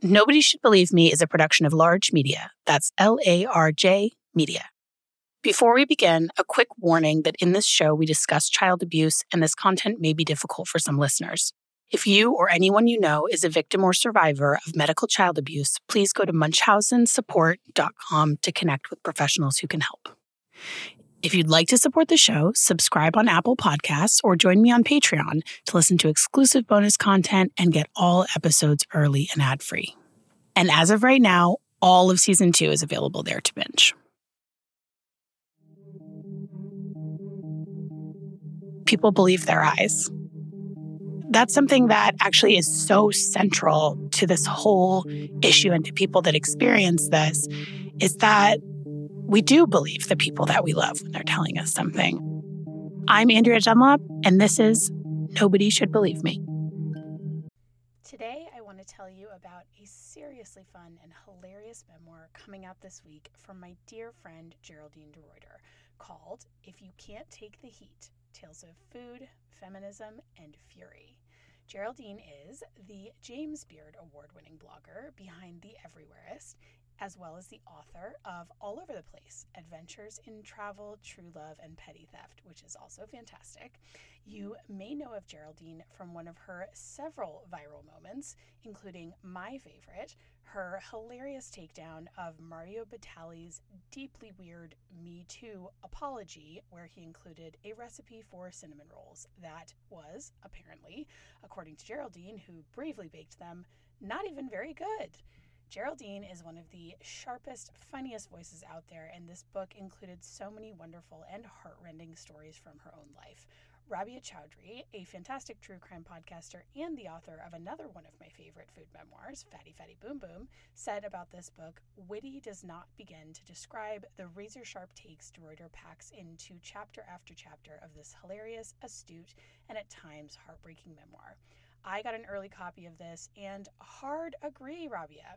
Nobody Should Believe Me is a production of Larj Media. That's L A R J Media. Before we begin, a quick warning that in this show we discuss child abuse and this content may be difficult for some listeners. If you or anyone you know is a victim or survivor of medical child abuse, please go to munchausensupport.com to connect with professionals who can help. If you'd like to support the show, subscribe on Apple Podcasts or join me on Patreon to listen to exclusive bonus content and get all episodes early and ad free. And as of right now, all of season two is available there to binge. People believe their eyes. That's something that actually is so central to this whole issue and to people that experience this is that we do believe the people that we love when they're telling us something. I'm Andrea Dunlop, and this is Nobody Should Believe Me. Today, I want to tell you about a seriously fun and hilarious memoir coming out this week from my dear friend Geraldine DeRuyter called If You Can't Take the Heat Tales of Food, Feminism, and Fury. Geraldine is the James Beard award winning blogger behind The Everywhereist as well as the author of All Over the Place Adventures in Travel, True Love, and Petty Theft, which is also fantastic. You may know of Geraldine from one of her several viral moments, including my favorite, her hilarious takedown of Mario Batali's deeply weird Me Too apology, where he included a recipe for cinnamon rolls that was, apparently, according to Geraldine, who bravely baked them, not even very good. Geraldine is one of the sharpest, funniest voices out there, and this book included so many wonderful and heartrending stories from her own life. Rabia Chaudry, a fantastic true crime podcaster and the author of another one of my favorite food memoirs, Fatty Fatty Boom Boom, said about this book witty does not begin to describe the razor sharp takes DeRuyter packs into chapter after chapter of this hilarious, astute, and at times heartbreaking memoir. I got an early copy of this and hard agree, Rabia.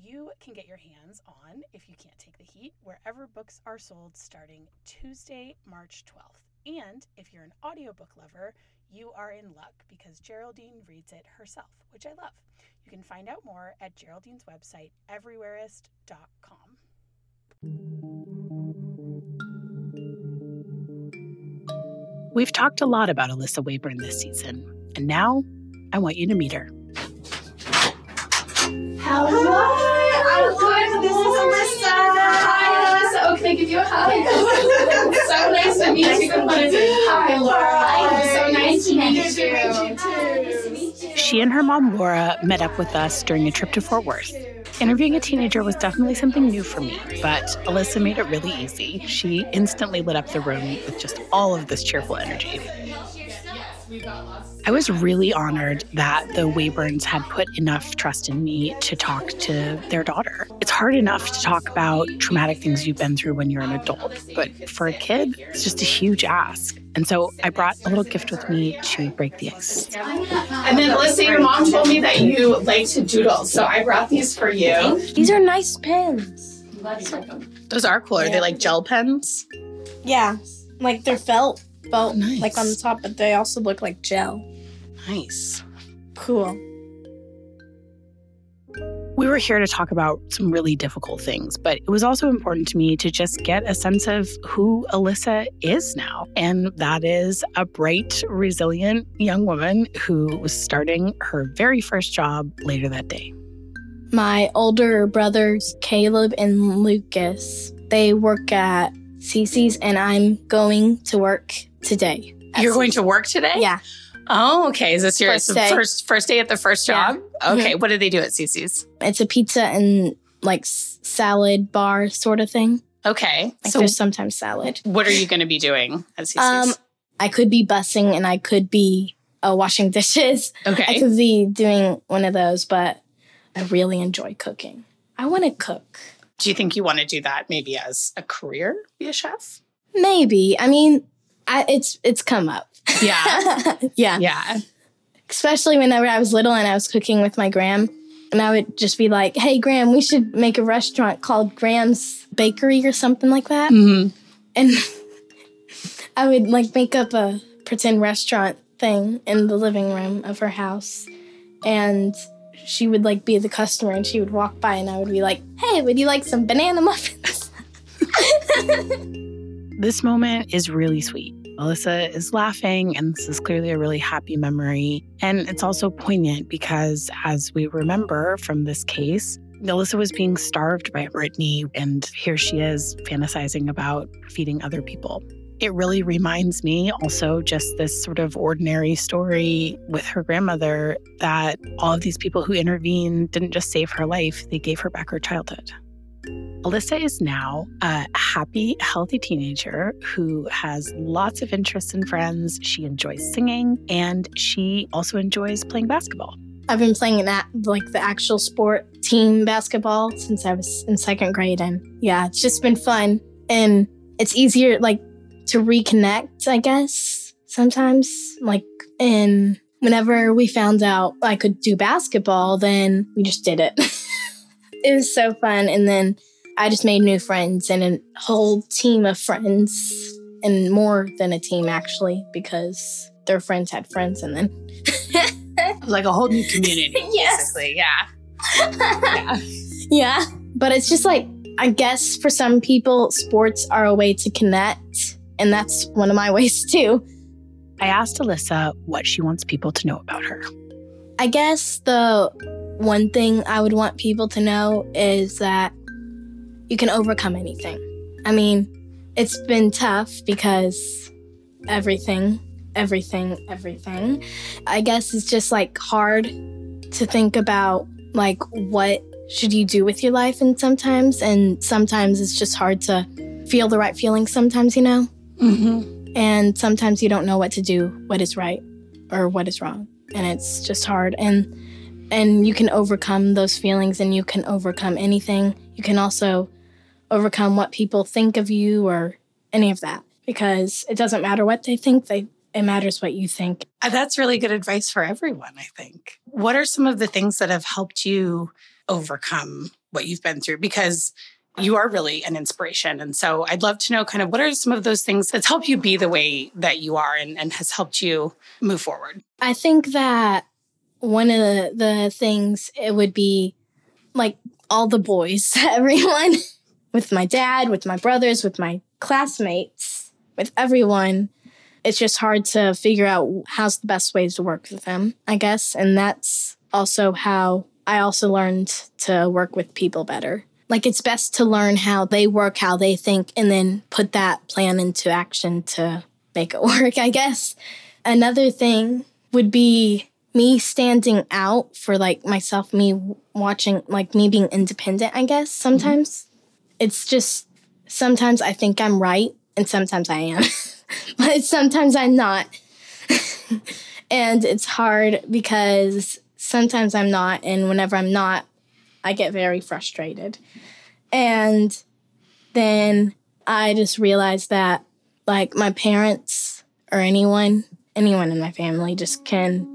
You can get your hands on If You Can't Take the Heat wherever books are sold starting Tuesday, March 12th. And if you're an audiobook lover, you are in luck because Geraldine reads it herself, which I love. You can find out more at Geraldine's website, everywhereist.com. We've talked a lot about Alyssa Waybourn this season, and now I want you to meet her. Hello. I'm good. This is Alyssa. Hi, Alyssa. Oh, can I give you a hug? so nice to meet you. Hi, Laura. So nice to meet you. She and her mom, Laura, met up with us during a trip to Fort Worth. Interviewing a teenager was definitely something new for me, but Alyssa made it really easy. She instantly lit up the room with just all of this cheerful energy. I was really honored that the Waybourns had put enough trust in me to talk to their daughter. It's hard enough to talk about traumatic things you've been through when you're an adult, but for a kid, it's just a huge ask. And so I brought a little gift with me to break the ice. And then, Alyssa, your mom told me that you like to doodle, so I brought these for you. These are nice pens. Those are cool. Are they like gel pens? Yeah, like they're felt, felt oh, Nice. like on the top, but they also look like gel. Nice. Cool. We were here to talk about some really difficult things, but it was also important to me to just get a sense of who Alyssa is now. And that is a bright, resilient young woman who was starting her very first job later that day. My older brothers, Caleb and Lucas, they work at CiCi's, and I'm going to work today. You're going to work today? Yeah. Oh, okay. Is this your First day. first first day at the first Yeah. job? Okay. What do they do at CiCi's? It's a pizza and like salad bar sort of thing. Okay. Like so there's sometimes salad. what are you going to be doing at CiCi's? Um, I could be bussing and I could be uh, washing dishes. Okay. I could be doing one of those, but I really enjoy cooking. I want to cook. Do you think you want to do that maybe as a career, be a chef? Maybe. I mean, I, it's it's come up. Yeah. yeah. yeah. Especially whenever I was little and I was cooking with my gram, and I would just be like, "Hey, Graham, we should make a restaurant called Graham's Bakery or something like that." hmm And I would like make up a pretend restaurant thing in the living room of her house, and she would like be the customer and she would walk by and I would be like, "Hey, would you like some banana muffins?" this moment is really sweet. Alyssa is laughing, and this is clearly a really happy memory. And it's also poignant because, as we remember from this case, Alyssa was being starved by Brittany, and here she is fantasizing about feeding other people. It really reminds me also just this sort of ordinary story with her grandmother that all of these people who intervened didn't just save her life, they gave her back her childhood. Alyssa is now a happy, healthy teenager who has lots of interests and friends. She enjoys singing and she also enjoys playing basketball. I've been playing that like the actual sport team basketball since I was in second grade and yeah, it's just been fun and it's easier like to reconnect, I guess, sometimes like and whenever we found out I could do basketball, then we just did it. it was so fun and then I just made new friends and a whole team of friends, and more than a team actually, because their friends had friends, and then like a whole new community, yes. basically. Yeah. yeah. yeah. But it's just like, I guess for some people, sports are a way to connect, and that's one of my ways too. I asked Alyssa what she wants people to know about her. I guess the one thing I would want people to know is that you can overcome anything. I mean, it's been tough because everything, everything, everything. I guess it's just like hard to think about like what should you do with your life and sometimes and sometimes it's just hard to feel the right feelings sometimes, you know? Mm-hmm. And sometimes you don't know what to do, what is right or what is wrong. And it's just hard and and you can overcome those feelings and you can overcome anything. You can also overcome what people think of you or any of that because it doesn't matter what they think they it matters what you think. Uh, that's really good advice for everyone i think. What are some of the things that have helped you overcome what you've been through? Because you are really an inspiration. And so i'd love to know kind of what are some of those things that's helped you be the way that you are and, and has helped you move forward? I think that one of the, the things it would be like all the boys everyone with my dad, with my brothers, with my classmates, with everyone. It's just hard to figure out how's the best ways to work with them, I guess. And that's also how I also learned to work with people better. Like it's best to learn how they work, how they think, and then put that plan into action to make it work, I guess. Another thing would be me standing out for like myself, me watching, like me being independent, I guess, sometimes. Mm-hmm it's just sometimes I think I'm right and sometimes I am, but sometimes I'm not. and it's hard because sometimes I'm not. And whenever I'm not, I get very frustrated. And then I just realized that, like, my parents or anyone, anyone in my family just can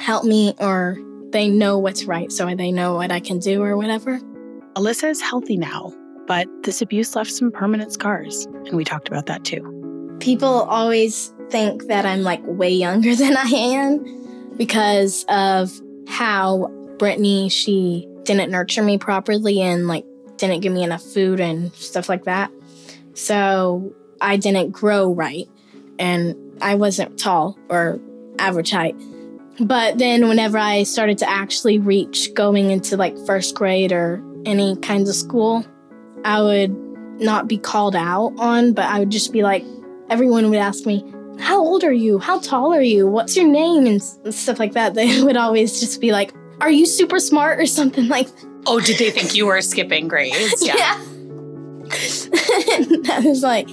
help me or they know what's right. So they know what I can do or whatever. Alyssa is healthy now but this abuse left some permanent scars, and we talked about that too. People always think that I'm like way younger than I am because of how Brittany, she didn't nurture me properly and like didn't give me enough food and stuff like that. So I didn't grow right and I wasn't tall or average height. But then whenever I started to actually reach going into like first grade or any kinds of school, I would not be called out on, but I would just be like, everyone would ask me, How old are you? How tall are you? What's your name? And stuff like that. They would always just be like, Are you super smart or something like that? Oh, did they think you were skipping grades? Yeah. yeah. I was like,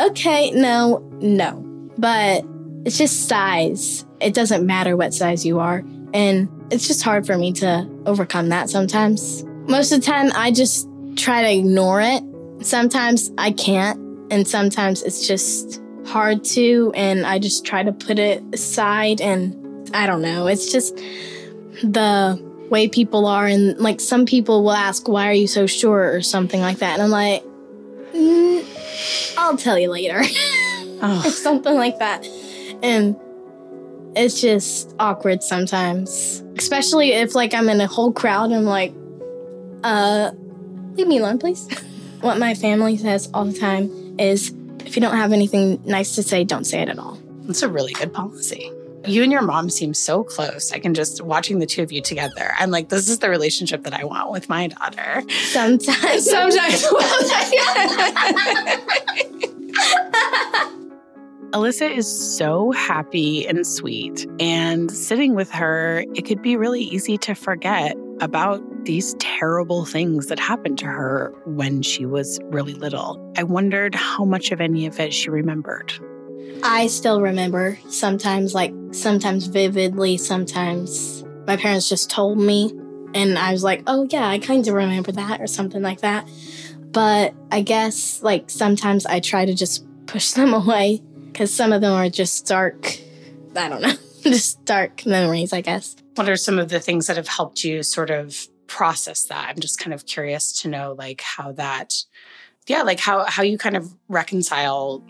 Okay, no, no. But it's just size. It doesn't matter what size you are. And it's just hard for me to overcome that sometimes. Most of the time, I just try to ignore it. Sometimes I can't, and sometimes it's just hard to, and I just try to put it aside. And I don't know, it's just the way people are. And like some people will ask, Why are you so short? or something like that. And I'm like, mm, I'll tell you later, oh. or something like that. And it's just awkward sometimes. Especially if like I'm in a whole crowd and I'm like, uh, leave me alone, please. what my family says all the time is if you don't have anything nice to say, don't say it at all. That's a really good policy. You and your mom seem so close. I can just watching the two of you together. I'm like, this is the relationship that I want with my daughter. Sometimes. Sometimes. Alyssa is so happy and sweet. And sitting with her, it could be really easy to forget about these terrible things that happened to her when she was really little. I wondered how much of any of it she remembered. I still remember sometimes, like sometimes vividly, sometimes my parents just told me, and I was like, oh, yeah, I kind of remember that or something like that. But I guess, like, sometimes I try to just push them away because some of them are just dark, I don't know, just dark memories, I guess. What are some of the things that have helped you sort of process that? I'm just kind of curious to know, like, how that, yeah, like how, how you kind of reconcile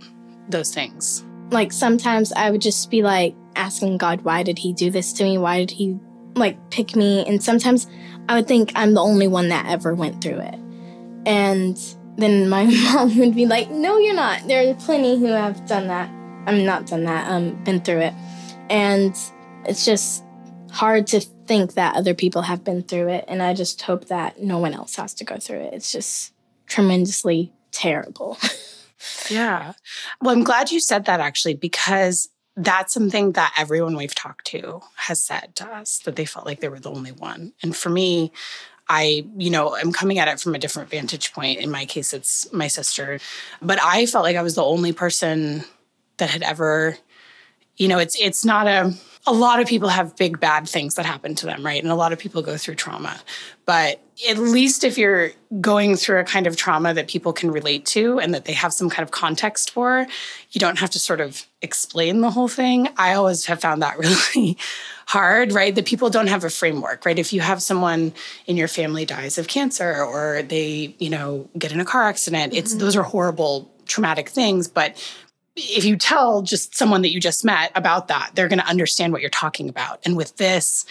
those things like sometimes I would just be like asking God, why did he do this to me? Why did he like pick me? And sometimes I would think I'm the only one that ever went through it. And then my mom would be like, no, you're not. There are plenty who have done that. I'm not done that, um, been through it. And it's just hard to think that other people have been through it. And I just hope that no one else has to go through it. It's just tremendously terrible. Yeah. Well, I'm glad you said that actually, because that's something that everyone we've talked to has said to us that they felt like they were the only one. And for me, I, you know, I'm coming at it from a different vantage point. In my case, it's my sister. But I felt like I was the only person that had ever, you know, it's it's not a a lot of people have big bad things that happen to them, right? And a lot of people go through trauma. But at least if you're going through a kind of trauma that people can relate to and that they have some kind of context for, you don't have to sort of explain the whole thing. I always have found that really hard, right? That people don't have a framework, right? If you have someone in your family dies of cancer or they, you know, get in a car accident, it's mm-hmm. those are horrible traumatic things, but if you tell just someone that you just met about that, they're going to understand what you're talking about. And with this,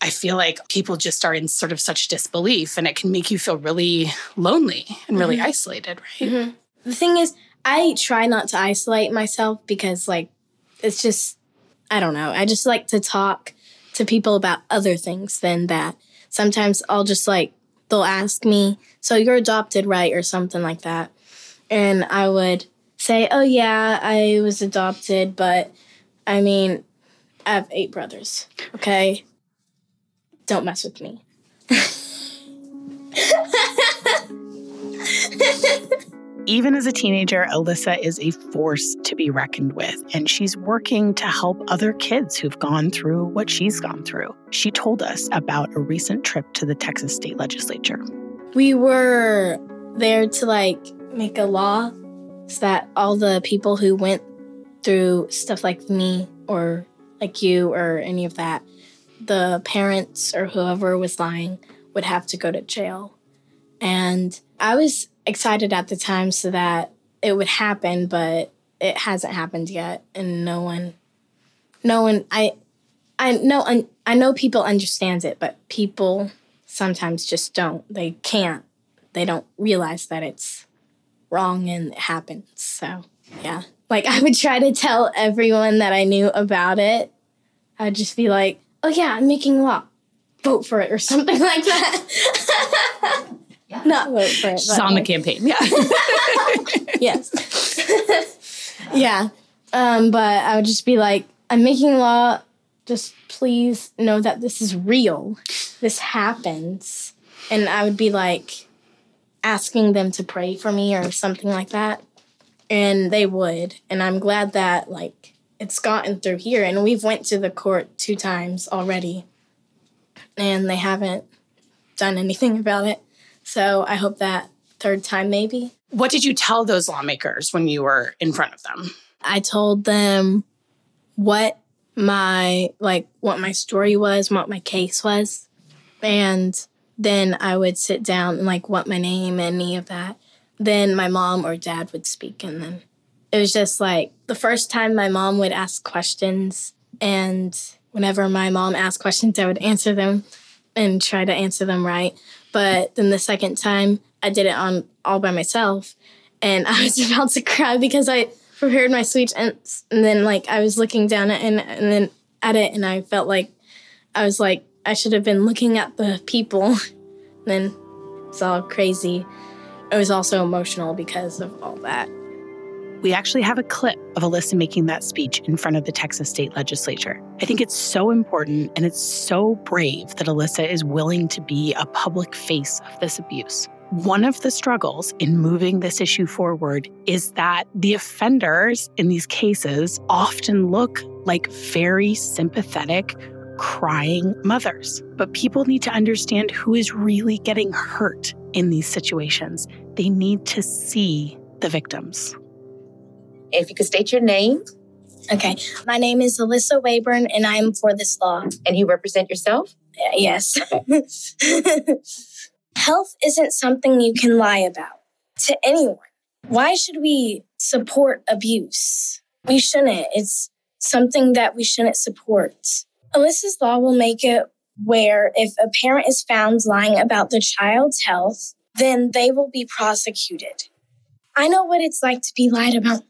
I feel like people just are in sort of such disbelief and it can make you feel really lonely and really mm-hmm. isolated, right? Mm-hmm. The thing is, I try not to isolate myself because, like, it's just, I don't know. I just like to talk to people about other things than that. Sometimes I'll just like, they'll ask me, So you're adopted, right? Or something like that. And I would say, oh, yeah, I was adopted, but I mean, I have eight brothers, okay? Don't mess with me. Even as a teenager, Alyssa is a force to be reckoned with, and she's working to help other kids who've gone through what she's gone through. She told us about a recent trip to the Texas state legislature. We were there to like make a law that all the people who went through stuff like me or like you or any of that, the parents or whoever was lying would have to go to jail. And I was excited at the time so that it would happen, but it hasn't happened yet. And no one, no one, I, I know, I know people understands it, but people sometimes just don't. They can't. They don't realize that it's wrong and it happens. So, yeah. Like, I would try to tell everyone that I knew about it. I'd just be like, oh, yeah, I'm making law. Vote for it or something like that. yeah. Not vote for it. She's on the campaign. Yeah. yes. yeah. Um, but I would just be like, I'm making law. Just please know that this is real. This happens. And I would be like, asking them to pray for me or something like that. And they would. And I'm glad that like it's gotten through here and we've went to the court two times already. And they haven't done anything about it. So I hope that third time maybe. What did you tell those lawmakers when you were in front of them? I told them what my like what my story was, what my case was. And then I would sit down and like what my name, and any of that. Then my mom or dad would speak, and then it was just like the first time my mom would ask questions, And whenever my mom asked questions, I would answer them and try to answer them right. But then the second time, I did it on all by myself, and I was about to cry because I prepared my speech, and, and then like I was looking down at and and then at it, and I felt like I was like I should have been looking at the people. then it's all crazy. It was also emotional because of all that. We actually have a clip of Alyssa making that speech in front of the Texas state legislature. I think it's so important and it's so brave that Alyssa is willing to be a public face of this abuse. One of the struggles in moving this issue forward is that the offenders in these cases often look like very sympathetic, crying mothers. But people need to understand who is really getting hurt in these situations. They need to see the victims. If you could state your name Okay, my name is Alyssa Waybourn, and I am for this law. and you represent yourself. Uh, Yes. Health isn't something you can lie about to anyone. Why should we support abuse? We shouldn't. It's something that we shouldn't support. Alyssa's law will make it where if a parent is found lying about the child's health, then they will be prosecuted. I know what it's like to be lied about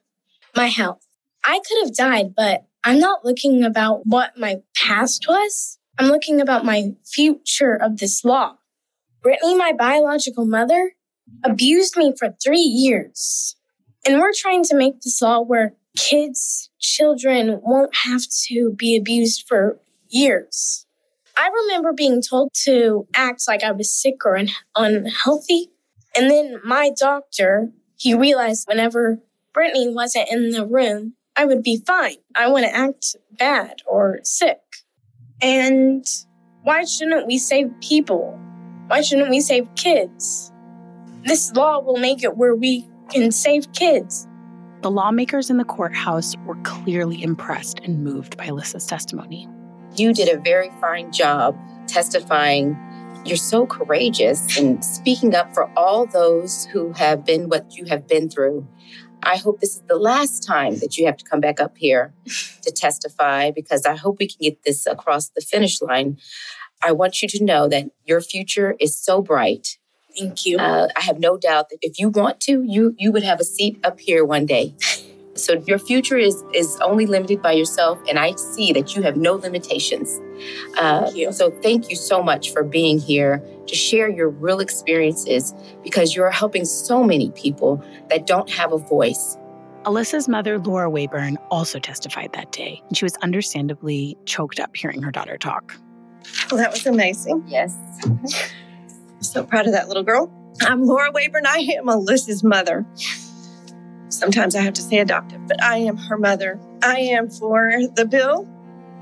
my health. I could have died, but I'm not looking about what my past was. I'm looking about my future of this law. Brittany, my biological mother, abused me for three years. And we're trying to make this law where kids, children won't have to be abused for years. I remember being told to act like I was sick or un- unhealthy. And then my doctor, he realized whenever Brittany wasn't in the room, I would be fine. I wouldn't act bad or sick. And why shouldn't we save people? Why shouldn't we save kids? This law will make it where we can save kids. The lawmakers in the courthouse were clearly impressed and moved by Alyssa's testimony. You did a very fine job testifying. You're so courageous and speaking up for all those who have been what you have been through. I hope this is the last time that you have to come back up here to testify because I hope we can get this across the finish line. I want you to know that your future is so bright. Thank you. Uh, I have no doubt that if you want to, you you would have a seat up here one day. So your future is is only limited by yourself, and I see that you have no limitations. Uh, Thank you. So thank you so much for being here to share your real experiences because you're helping so many people that don't have a voice. Alyssa's mother, Laura Waybourn, also testified that day, and she was understandably choked up hearing her daughter talk. Well, that was amazing. Yes. So proud of that little girl. I'm Laura Waybourn. I am Alyssa's mother. Sometimes I have to say adoptive, but I am her mother. I am for the bill.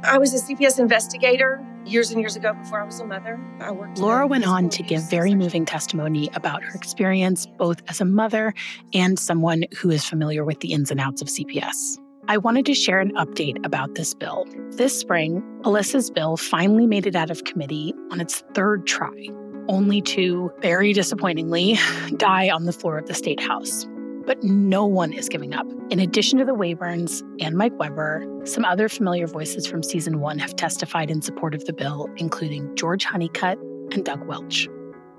I was a CPS investigator years and years ago before I was a mother. I worked. Laura went on to give very moving testimony about her experience both as a mother and someone who is familiar with the ins and outs of CPS. I wanted to share an update about this bill. This spring, Alyssa's bill finally made it out of committee on its third try, only to, very disappointingly, die on the floor of the State House. But no one is giving up. In addition to the Waybourns and Mike Weber, some other familiar voices from season one have testified in support of the bill, including George Honeycutt and Doug Welch.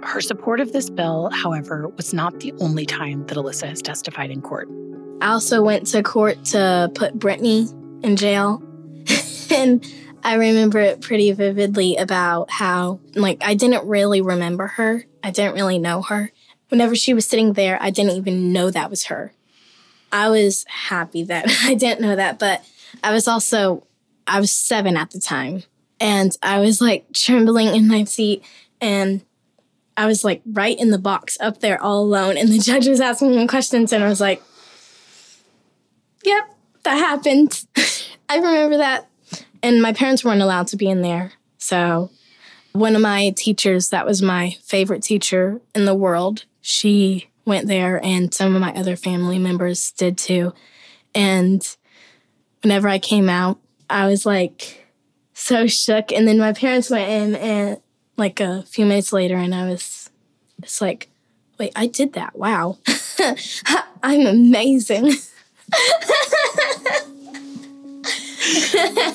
Her support of this bill, however, was not the only time that Alyssa has testified in court. I also went to court to put Brittany in jail. and I remember it pretty vividly about how, like, I didn't really remember her. I didn't really know her. Whenever she was sitting there, I didn't even know that was her. I was happy that I didn't know that, but I was also, I was seven at the time. And I was like trembling in my seat. And I was like right in the box up there all alone. And the judge was asking me questions. And I was like, Yep, that happened. I remember that. And my parents weren't allowed to be in there. So, one of my teachers, that was my favorite teacher in the world, she went there, and some of my other family members did too. And whenever I came out, I was like so shook. And then my parents went in, and like a few minutes later, and I was, it's like, wait, I did that. Wow. I'm amazing.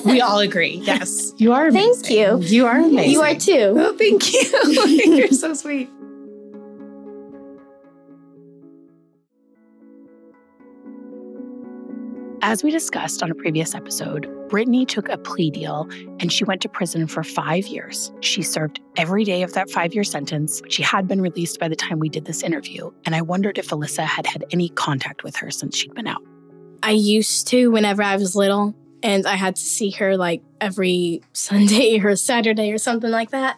we all agree. Yes. You are amazing. Thank you. You are amazing. You are too. Oh, thank you. You're so sweet. As we discussed on a previous episode, Brittany took a plea deal and she went to prison for five years. She served every day of that five year sentence. She had been released by the time we did this interview, and I wondered if Alyssa had had any contact with her since she'd been out. I used to whenever I was little, and I had to see her like every Sunday or Saturday or something like that.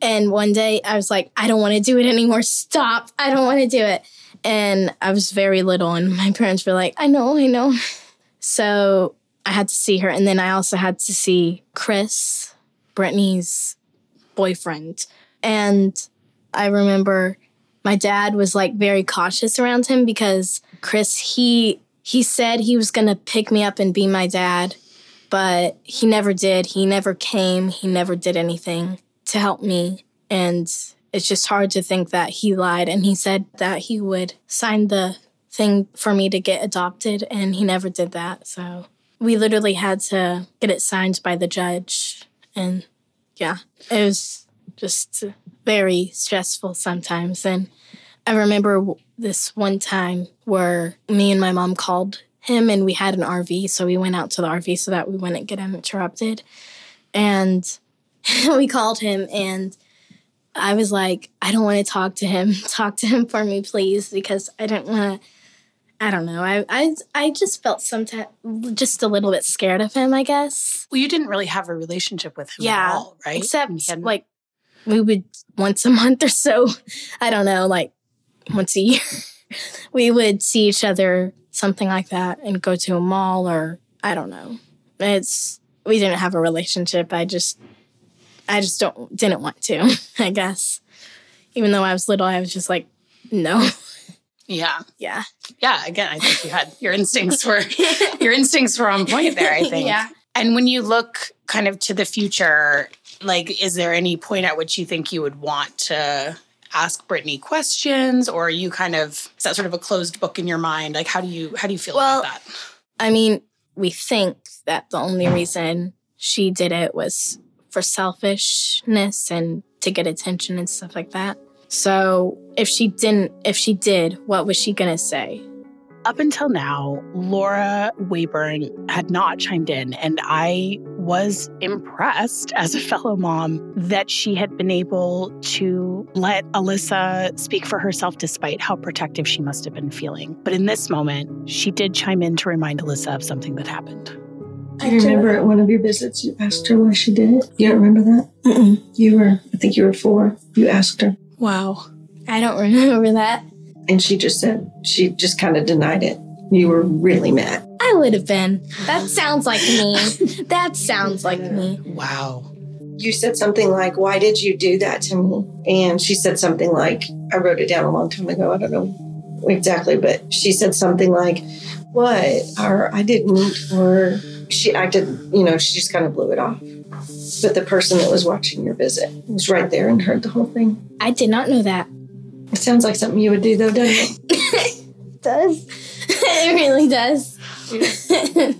And one day I was like, I don't want to do it anymore. Stop. I don't want to do it. And I was very little, and my parents were like, I know, I know. So I had to see her. And then I also had to see Chris, Brittany's boyfriend. And I remember my dad was like very cautious around him because Chris, he he said he was gonna pick me up and be my dad, but he never did. He never came. He never did anything to help me. And it's just hard to think that he lied. And he said that he would sign the thing for me to get adopted, and he never did that. So we literally had to get it signed by the judge. And yeah, it was just very stressful sometimes. And I remember this one time where me and my mom called him and we had an RV. So we went out to the RV so that we wouldn't get interrupted. And we called him and I was like, I don't want to talk to him. Talk to him for me, please, because I don't want to. I don't know. I I I just felt sometimes just a little bit scared of him. I guess. Well, you didn't really have a relationship with him Yeah, at all, right? Except like we would once a month or so. I don't know, like once a year, we would see each other, something like that, and go to a mall or I don't know. It's we didn't have a relationship. I just I just don't didn't want to. I guess even though I was little, I was just like no. Yeah, Yeah. yeah. Again, I think you had your instincts were your instincts were on point there. I think. Yeah. And when you look kind of to the future, like, is there any point at which you think you would want to ask Brittany questions, or are you kind of is that sort of a closed book in your mind? Like, how do you how do you feel Well, about that? I mean, we think that the only reason she did it was for selfishness and to get attention and stuff like that. So if she didn't, if she did, what was she gonna say? Up until now, Laura Waybourn had not chimed in, and I was impressed as a fellow mom that she had been able to let Alyssa speak for herself despite how protective she must have been feeling. But in this moment, she did chime in to remind Alyssa of something that happened. Do you remember at one of your visits you asked her why she did it? You don't remember that? Mm-mm. You were, I think you were four. You asked her, Wow. I don't remember that. and she just said she just kind of denied it. You were really mad. I would have been. That sounds like me. that sounds like me. Wow. You said something like, "Why did you do that to me?" And she said something like, "I wrote it down a long time ago. I don't know exactly, but she said something like, "What?" or "I didn't," or she acted. You know, she just kind of blew it off. But the person that was watching your visit was right there and heard the whole thing. I did not know that. It sounds like something you would do, though, doesn't it? does. it really does. Yeah,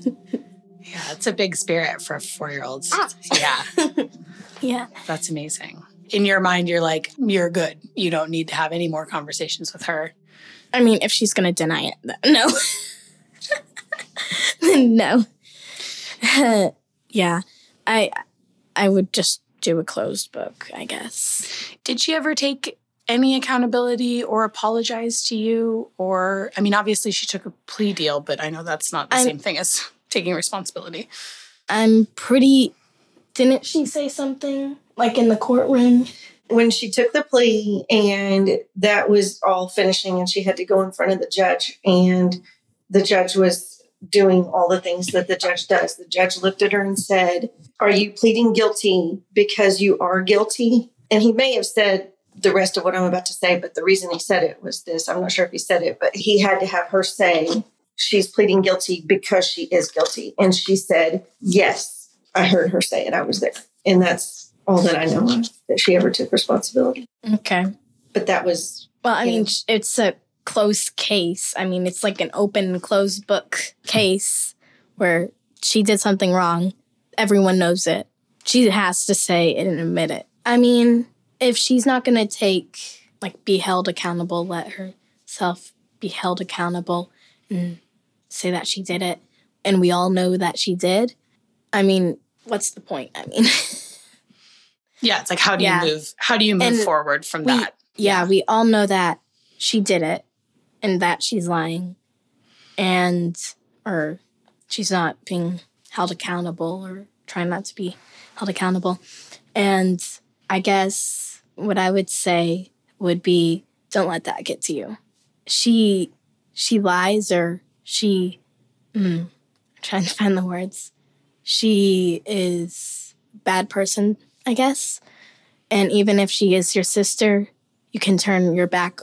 it's a big spirit for four year olds. Ah. Yeah, yeah. that's amazing. In your mind, you're like, you're good. You don't need to have any more conversations with her. I mean, if she's gonna deny it, th- no. then no. yeah, I I would just do a closed book, I guess. Did she ever take any accountability or apologize to you? Or, I mean, obviously she took a plea deal, but I know that's not the I'm- same thing as taking responsibility. I'm pretty. Didn't she say something like in the courtroom? when she took the plea and that was all finishing and she had to go in front of the judge and the judge was doing all the things that the judge does. The judge looked at her and said are you pleading guilty because you are guilty? And he may have said the rest of what i'm about to say but the reason he said it was this. I'm not sure if he said it but he had to have her say she's pleading guilty because she is guilty. And she said yes i heard her say it. I was there. And that's all that I know of that she ever took responsibility. Okay. But that was Well, I mean, it's a closed case. I mean, it's like an open and closed book case where she did something wrong. Everyone knows it. She has to say it and admit it. I mean, if she's not going to take, like, be held accountable, let herself be held accountable and say that she did it, and we all know that she did. I mean, what's the point? I mean, yeah, it's like how do Yeah. you move? How do you move And forward from we- that? yeah, we all know that she did it and that she's lying and or she's not being held accountable or trying not to be held accountable. And I guess what I would say would be don't let that get to you. She she lies or she mm, I'm trying to find the words. She is bad person, I guess. And even if she is your sister, you can turn your back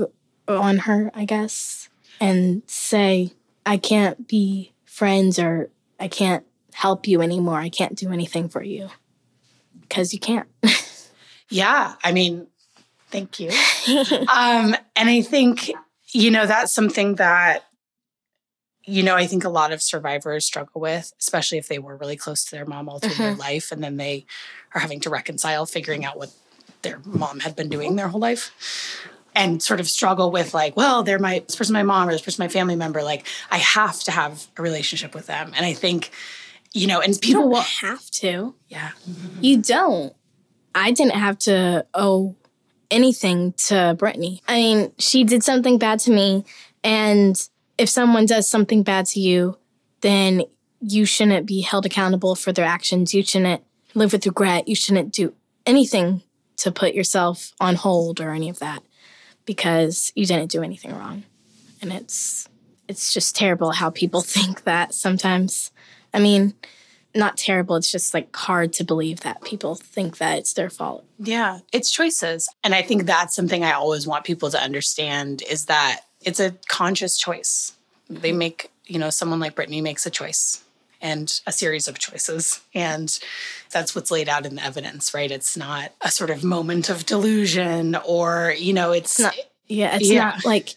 on her, I guess, and say, I can't be friends or I can't help you anymore. I can't do anything for you. Because you can't. Yeah, I mean, thank you. um, and I think, you know, that's something that, you know, I think a lot of survivors struggle with, especially if they were really close to their mom all through their life and then they are having to reconcile figuring out what their mom had been doing their whole life. And sort of struggle with like, well, they're my this person my mom or this person my family member. Like, I have to have a relationship with them. And I think, you know, and people don't will have to. yeah. You don't. I didn't have to owe anything to Brittany. I mean, she did something bad to me. And if someone does something bad to you, then you shouldn't be held accountable for their actions. You shouldn't live with regret. You shouldn't do anything to put yourself on hold or any of that because you didn't do anything wrong. And it's it's just terrible how people think that sometimes. I mean, not terrible. It's just like hard to believe that people think that it's their fault. Yeah, it's choices. And I think that's something I always want people to understand is that it's a conscious choice. They make, you know, someone like Brittany makes a choice and a series of choices. And that's what's laid out in the evidence, right? It's not a sort of moment of delusion or, you know, it's, It's not. Yeah, it's Yeah. not like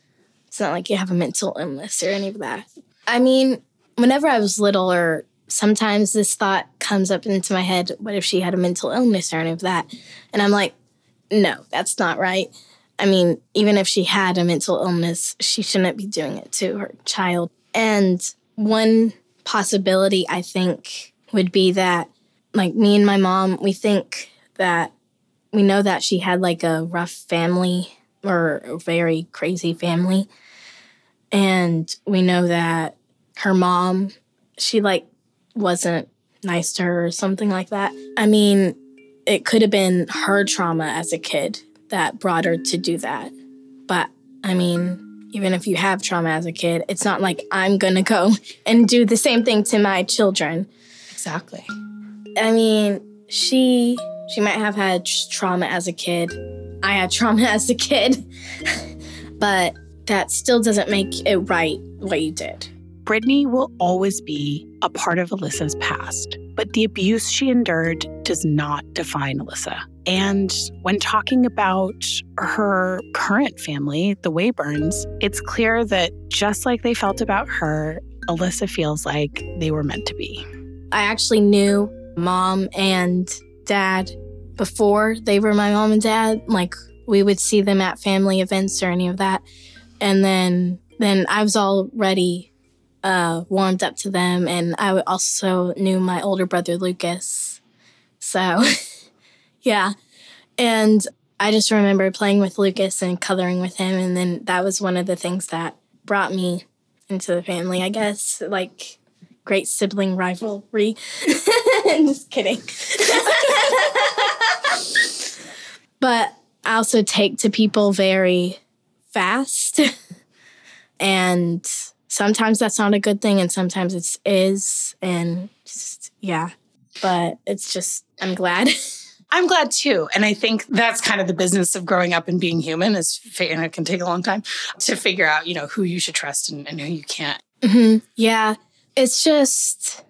it's not like you have a mental illness or any of that. I mean, whenever I was little, or sometimes this thought comes up into my head: what if she had a mental illness or any of that? And I'm like, no, that's not right. I mean, even if she had a mental illness, she shouldn't be doing it to her child. And one possibility I think would be that, like me and my mom, we think that we know that she had like a rough family or a very crazy family. And we know that her mom, she like wasn't nice to her or something like that. I mean, it could have been her trauma as a kid that brought her to do that. But I mean, even if you have trauma as a kid, it's not like I'm gonna go and do the same thing to my children. exactly. I mean, she she might have had trauma as a kid. I had trauma as a kid. but that still doesn't make it right what you did. Brittany will always be a part of Alyssa's past, but the abuse she endured does not define Alyssa. And when talking about her current family, the Waybourns, it's clear that just like they felt about her, Alyssa feels like they were meant to be. I actually knew mom and dad before they were my mom and dad. Like we would see them at family events or any of that. And then then I was already uh, warmed up to them, and I also knew my older brother Lucas. So, yeah, and I just remember playing with Lucas and coloring with him, and then that was one of the things that brought me into the family. I guess like great sibling rivalry. just kidding. but I also take to people very fast. and sometimes that's not a good thing and sometimes it is and just, yeah. But it's just I'm glad. I'm glad too. And I think that's kind of the business of growing up and being human is, and it can take a long time to figure out, you know, who you should trust and, and who you can't. hmm Yeah. It's just,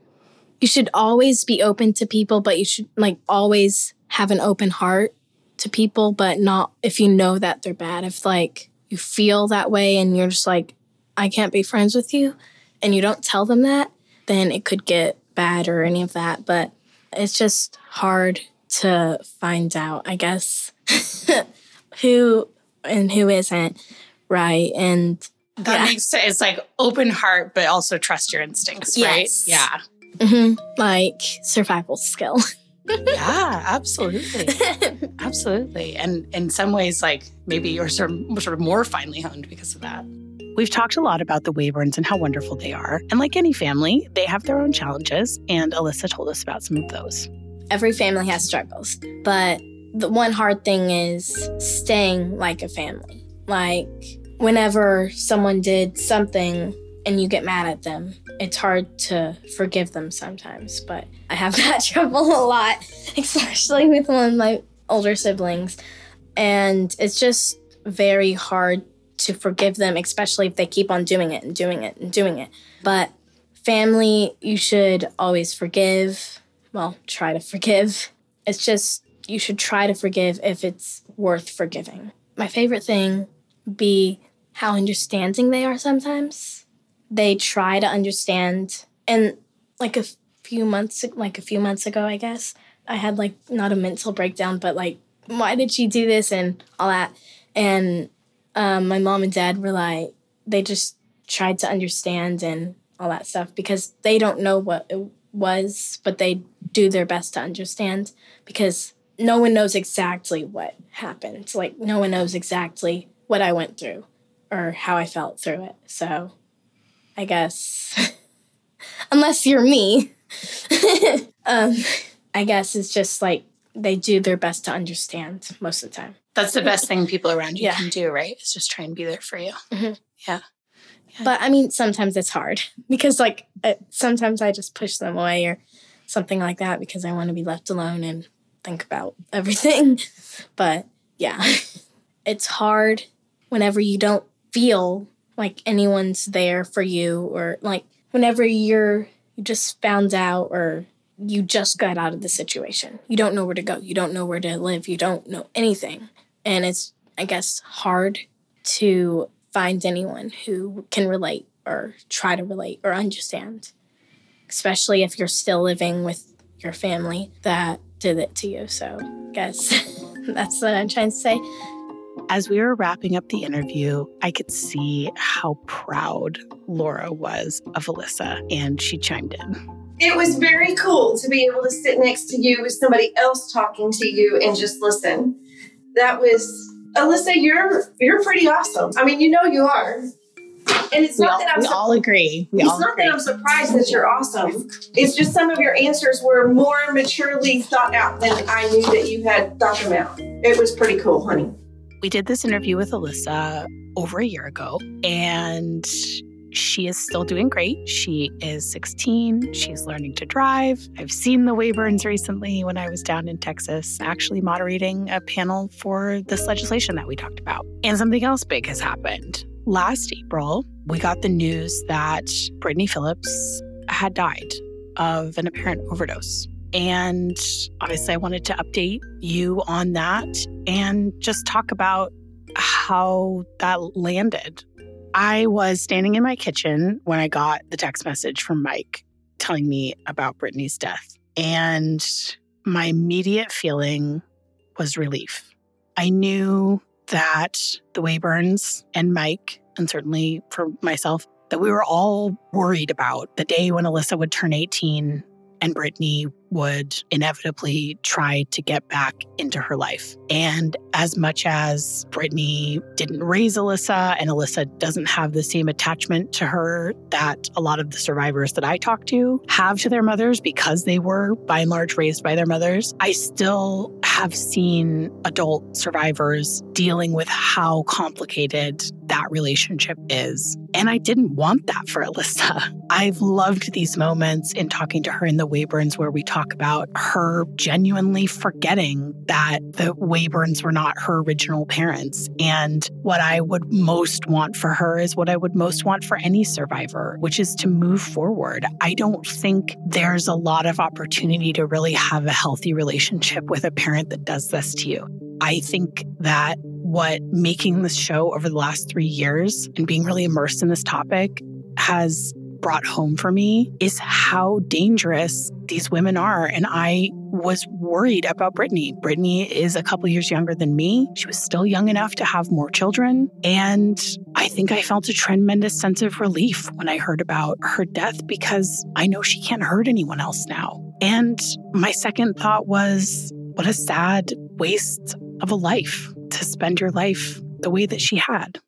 you should always be open to people, but you should like always have an open heart to people, but not if you know that they're bad. If like you feel that way and you're just like, I can't be friends with you, and you don't tell them that, then it could get bad or any of that, but it's just hard to find out, I guess, who and who isn't right. And That yeah. makes sense. It's like open heart, but also trust your instincts, Yes. right? Yeah. Mhm. like survival skill. Yeah, absolutely. Absolutely. And in some ways, like maybe you're sort of, sort of more finely honed because of that. We've talked a lot about the Waybourns and how wonderful they are. And like any family, they have their own challenges. And Alyssa told us about some of those. Every family has struggles, but the one hard thing is staying like a family. Like whenever someone did something and you get mad at them, it's hard to forgive them sometimes. But I have that trouble a lot, especially with one of my older siblings. And it's just very hard to forgive them, especially if they keep on doing it and doing it and doing it. But family, you should always forgive. Well, try to forgive. It's just you should try to forgive if it's worth forgiving. My favorite thing be how understanding they are sometimes. They try to understand and like a few months like a few months ago, I guess, I had like not a mental breakdown, but like why did she do this and all that. And um, my mom and dad were like they just tried to understand and all that stuff because they don't know what it was, but they do their best to understand because no one knows exactly what happened. Like no one knows exactly what I went through or how I felt through it. So I guess unless you're me, um, I guess it's just like they do their best to understand most of the time. That's the best thing people around you Yeah. can do, right? Is just try and be there for you. Yeah. But I mean, sometimes it's hard because, like, uh, sometimes I just push them away or something like that because I want to be left alone and think about everything. But yeah, it's hard whenever you don't feel like anyone's there for you or like whenever you're you just found out or you just got out of the situation. You don't know where to go. You don't know where to live. You don't know anything. And it's, I guess, hard to find anyone who can relate or try to relate or understand, especially if you're still living with your family that did it to you. So, I guess that's what I'm trying to say. As we were wrapping up the interview, I could see how proud Laura was of Alyssa, and she chimed in. It was very cool to be able to sit next to you with somebody else talking to you and just listen. That was Alyssa, you're you're pretty awesome. I mean, you know you are. And it's We not all, that I'm we sur- all agree. We it's all not agree. that I'm surprised that you're awesome. It's just some of your answers were more maturely thought out than I knew that you had thought them out. It was pretty cool, honey. We did this interview with Alyssa over a year ago, and she is still doing great. She is 16. She's learning to drive. I've seen the Waybourns recently when I was down in Texas, actually moderating a panel for this legislation that we talked about. And something else big has happened. Last April, we got the news that Brittany Phillips had died of an apparent overdose. And obviously, I wanted to update you on that and just talk about how that landed. I was standing in my kitchen when I got the text message from Mike telling me about Brittany's death. And my immediate feeling was relief. I knew that the Waybourns and Mike, and certainly for myself, that we were all worried about the day when Alyssa would turn 18 and Brittany would inevitably try to get back into her life. And as much as Brittany didn't raise Alyssa and Alyssa doesn't have the same attachment to her that a lot of the survivors that I talk to have to their mothers because they were by and large raised by their mothers, I still have seen adult survivors dealing with how complicated that relationship is. And I didn't want that for Alyssa. I've loved these moments in talking to her in the Waybourns where we talk about her genuinely forgetting that the Waybourns were not her original parents. And what I would most want for her is what I would most want for any survivor, which is to move forward. I don't think there's a lot of opportunity to really have a healthy relationship with a parent that does this to you. I think that what making this show over the last three years and being really immersed in this topic has brought home for me is how dangerous these women are. And I was worried about Brittany. Brittany is a couple years younger than me. She was still young enough to have more children. And I think I felt a tremendous sense of relief when I heard about her death because I know she can't hurt anyone else now. And my second thought was, what a sad waste of a life to spend your life the way that she had.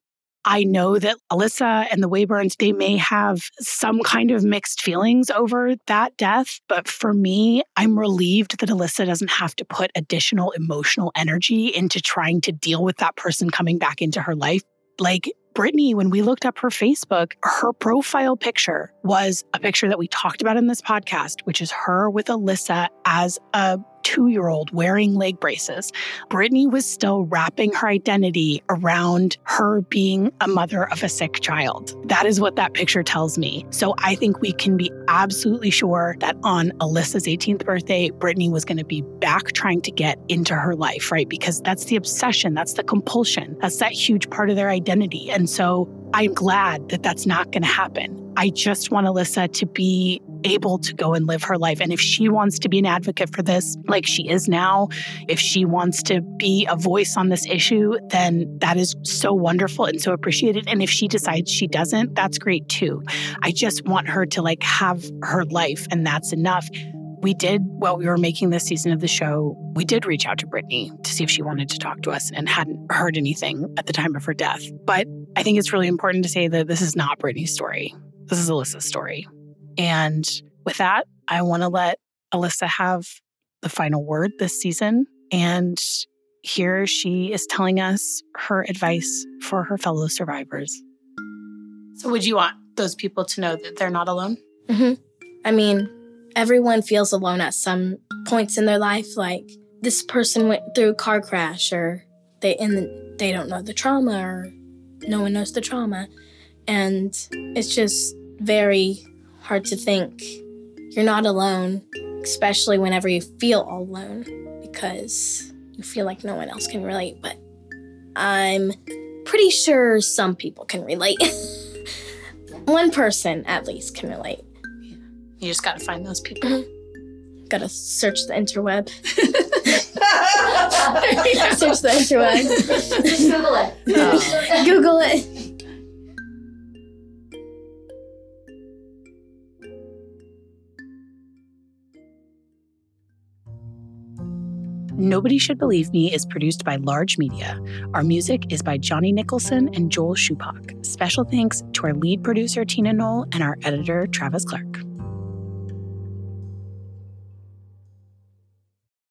I know that Alyssa and the Waybourns, they may have some kind of mixed feelings over that death. But for me, I'm relieved that Alyssa doesn't have to put additional emotional energy into trying to deal with that person coming back into her life. Like Brittany, when we looked up her Facebook, her profile picture was a picture that we talked about in this podcast, which is her with Alyssa as a two year old wearing leg braces. Brittany was still wrapping her identity around her being a mother of a sick child. That is what that picture tells me. So I think we can be absolutely sure that on Alyssa's 18th birthday, Brittany was going to be back trying to get into her life, right? Because that's the obsession, that's the compulsion, that's that huge part of their identity. And so I'm glad that that's not going to happen. I just want Alyssa to be able to go and live her life. And if she wants to be an advocate for this, like she is now, if she wants to be a voice on this issue, then that is so wonderful and so appreciated. And if she decides she doesn't, that's great too. I just want her to like have her life, and that's enough. We did, while we were making this season of the show, we did reach out to Brittany to see if she wanted to talk to us and hadn't heard anything at the time of her death. But I think it's really important to say that this is not Brittany's story. This is Alyssa's story. And with that, I want to let Alyssa have the final word this season. And here she is telling us her advice for her fellow survivors. So, would you want those people to know that they're not alone? Mm-hmm. I mean, everyone feels alone at some points in their life. Like this person went through a car crash, or they and they don't know the trauma, or no one knows the trauma, and it's just very hard to think you're not alone, especially whenever you feel all alone because you feel like no one else can relate. But I'm pretty sure some people can relate. One person at least can relate. You just got to find those people. Mm-hmm. Gotta search the interweb. search the interweb. Google it. Oh. Google it. Nobody Should Believe Me is produced by Larj Media. Our music is by Johnny Nicholson and Joel Schupak. Special thanks to our lead producer, Tina Knoll, and our editor, Travis Clark.